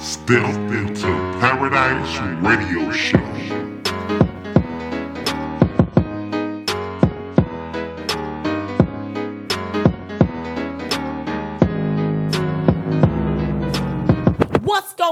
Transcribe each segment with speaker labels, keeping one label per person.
Speaker 1: Step into Paradise Radio Show.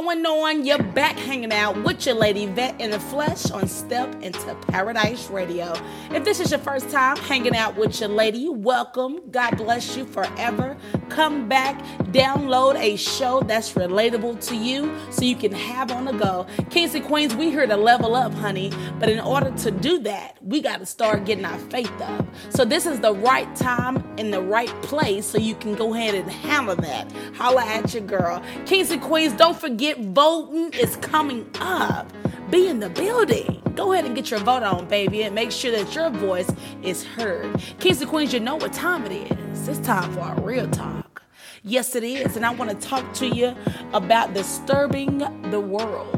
Speaker 2: Going on? You're back hanging out with your lady vet in the flesh on Step into Paradise Radio. If this is your first time hanging out with your lady, welcome. God bless you forever. Come back, download a show that's relatable to you so you can have on the go. Kings and Queens, we here to level up, honey. But in order to do that, we got to start getting our faith up. So this is the right time in the right place so you can go ahead and handle that. Holla at your girl. Kings and Queens, don't forget voting is coming up. Be in the building. Go ahead and get your vote on, baby, and make sure that your voice is heard. Kings and Queens, you know what time it is. It's time for our real talk. Yes, it is. And I want to talk to you about disturbing the world.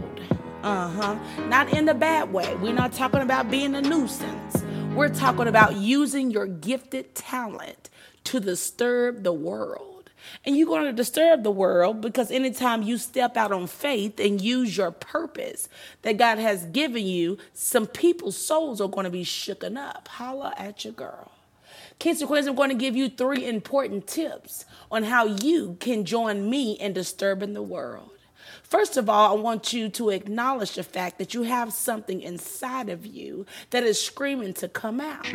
Speaker 2: Uh huh. Not in the bad way. We're not talking about being a nuisance. We're talking about using your gifted talent to disturb the world. And you're going to disturb the world because anytime you step out on faith and use your purpose that God has given you, some people's souls are going to be shooken up. Holla at your girl. Kids and Queens, I'm going to give you three important tips on how you can join me in disturbing the world. First of all, I want you to acknowledge the fact that you have something inside of you that is screaming to come out,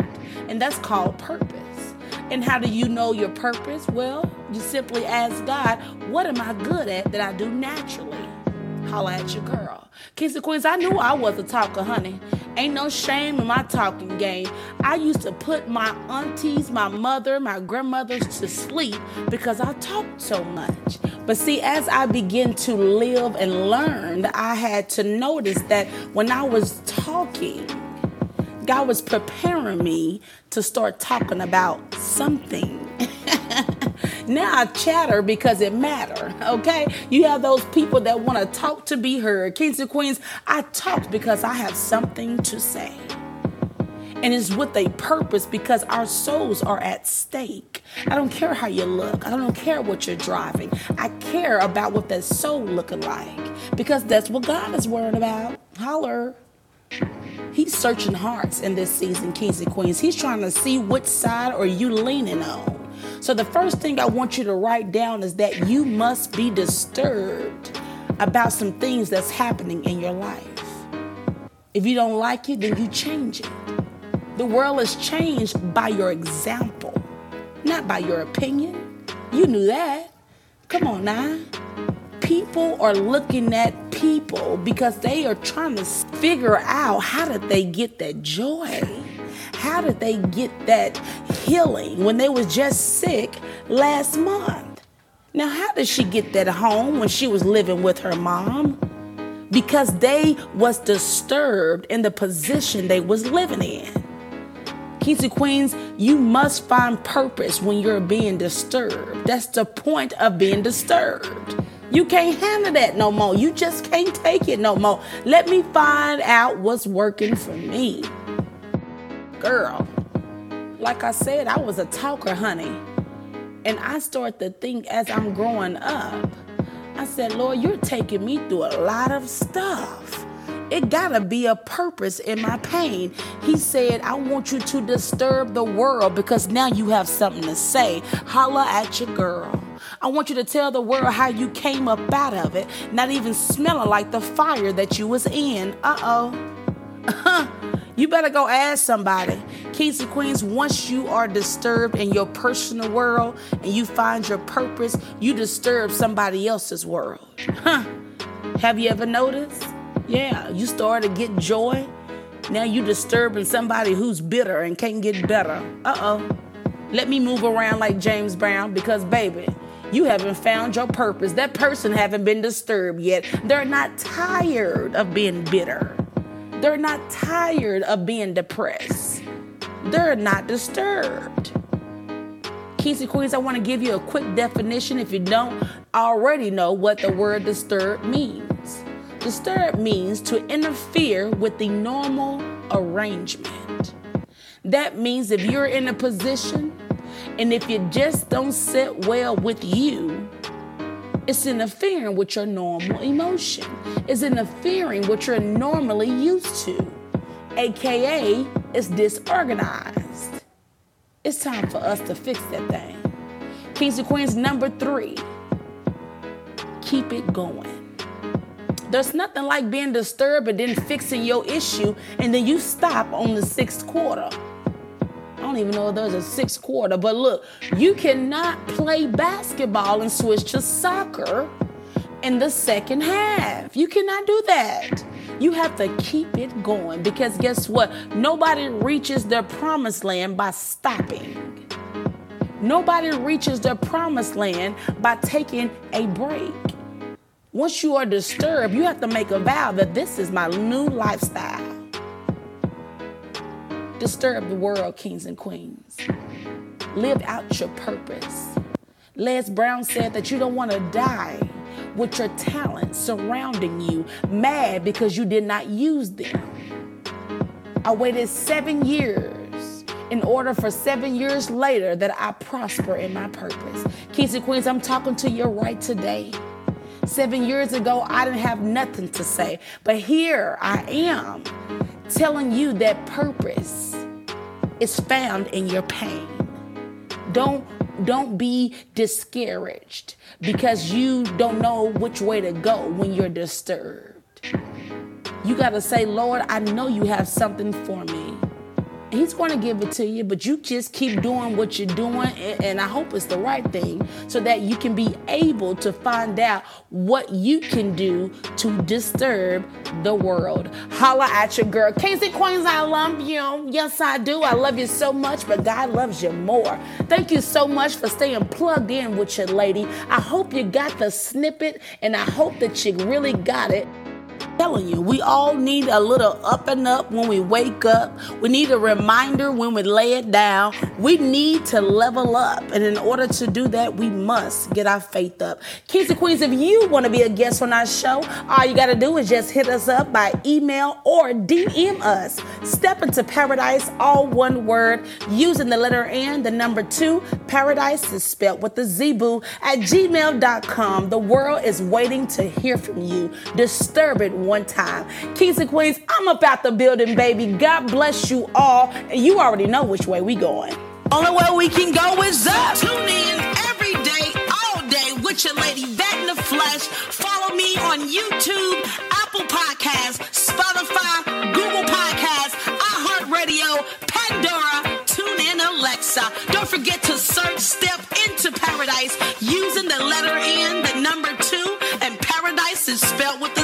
Speaker 2: and that's called purpose. And how do you know your purpose? Well, you simply ask God, What am I good at that I do naturally? Holla at your girl. And Queens, I knew I was a talker, honey. Ain't no shame in my talking game. I used to put my aunties, my mother, my grandmothers to sleep because I talked so much. But see, as I begin to live and learn, I had to notice that when I was talking, God was preparing me to start talking about something. Now I chatter because it matter, okay? You have those people that want to talk to be heard. Kings and queens, I talk because I have something to say. And it's with a purpose because our souls are at stake. I don't care how you look. I don't care what you're driving. I care about what that soul looking like because that's what God is worried about. Holler. He's searching hearts in this season, kings and queens. He's trying to see which side are you leaning on. So the first thing I want you to write down is that you must be disturbed about some things that's happening in your life. If you don't like it, then you change it. The world is changed by your example, not by your opinion. You knew that. Come on now. People are looking at people because they are trying to figure out how did they get that joy? How did they get that healing when they was just sick last month? Now, how did she get that home when she was living with her mom? Because they was disturbed in the position they was living in. Kings and queens, you must find purpose when you're being disturbed. That's the point of being disturbed. You can't handle that no more. You just can't take it no more. Let me find out what's working for me. Girl, like I said, I was a talker, honey. And I started to think as I'm growing up, I said, Lord, you're taking me through a lot of stuff. It gotta be a purpose in my pain. He said, I want you to disturb the world because now you have something to say. Holla at your girl. I want you to tell the world how you came up out of it, not even smelling like the fire that you was in. Uh-oh. you better go ask somebody. Kings and queens, once you are disturbed in your personal world and you find your purpose, you disturb somebody else's world. Huh. Have you ever noticed? Yeah, you start to get joy. Now you disturbing somebody who's bitter and can't get better. Uh-oh. Let me move around like James Brown because baby, you haven't found your purpose. That person haven't been disturbed yet. They're not tired of being bitter. They're not tired of being depressed. They're not disturbed. Kings and queens, I want to give you a quick definition if you don't already know what the word disturb means. Disturb means to interfere with the normal arrangement. That means if you're in a position And if it just don't sit well with you, it's interfering with your normal emotion. It's interfering with what you're normally used to. AKA, it's disorganized. It's time for us to fix that thing. Kings and Queens, number three, keep it going. There's nothing like being disturbed and then fixing your issue, and then you stop on the sixth quarter. I don't even know if there's a sixth quarter, but look, you cannot play basketball and switch to soccer in the second half. You cannot do that. You have to keep it going because guess what? Nobody reaches their promised land by stopping. Nobody reaches their promised land by taking a break. Once you are disturbed, you have to make a vow that this is my new lifestyle. Disturb the world, kings and queens. Live out your purpose. Les Brown said that you don't want to die with your talents surrounding you, mad because you did not use them. I waited seven years in order for seven years later that I prosper in my purpose. Kings and Queens, I'm talking to you right today. Seven years ago, I didn't have nothing to say, but here I am telling you that purpose is found in your pain. Don't don't be discouraged because you don't know which way to go when you're disturbed. You got to say, Lord, I know you have something for me. He's going to give it to you, but you just keep doing what you're doing, and, I hope it's the right thing so that you can be able to find out what you can do to disturb the world. Holla at your girl. Casey Queens, I love you. Yes, I do. I love you so much, but God loves you more. Thank you so much for staying plugged in with your lady. I hope you got the snippet, and I hope that you really got it telling you, we all need a little up and up when we wake up. We need a reminder when we lay it down. We need to level up. And in order to do that, we must get our faith up. Kings and Queens, if you want to be a guest on our show, all you got to do is just hit us up by email or DM us. Step into paradise, all one word, using the letter N, the number two. Paradise is spelled with the Z boo at gmail.com. The world is waiting to hear from you. Disturb it one time. Kings and Queens, I'm about the building, baby. God bless you all. And you already know which way we going. Only way we can go is up.
Speaker 3: Tune in every day, all day with your lady Vet in the Flesh. Follow me on YouTube, Apple Podcasts, Spotify, Google Podcasts, iHeartRadio, Pandora, TuneIn, Alexa. Don't forget to search Step into Paradise using the letter N, the number two, and Paradise is spelled with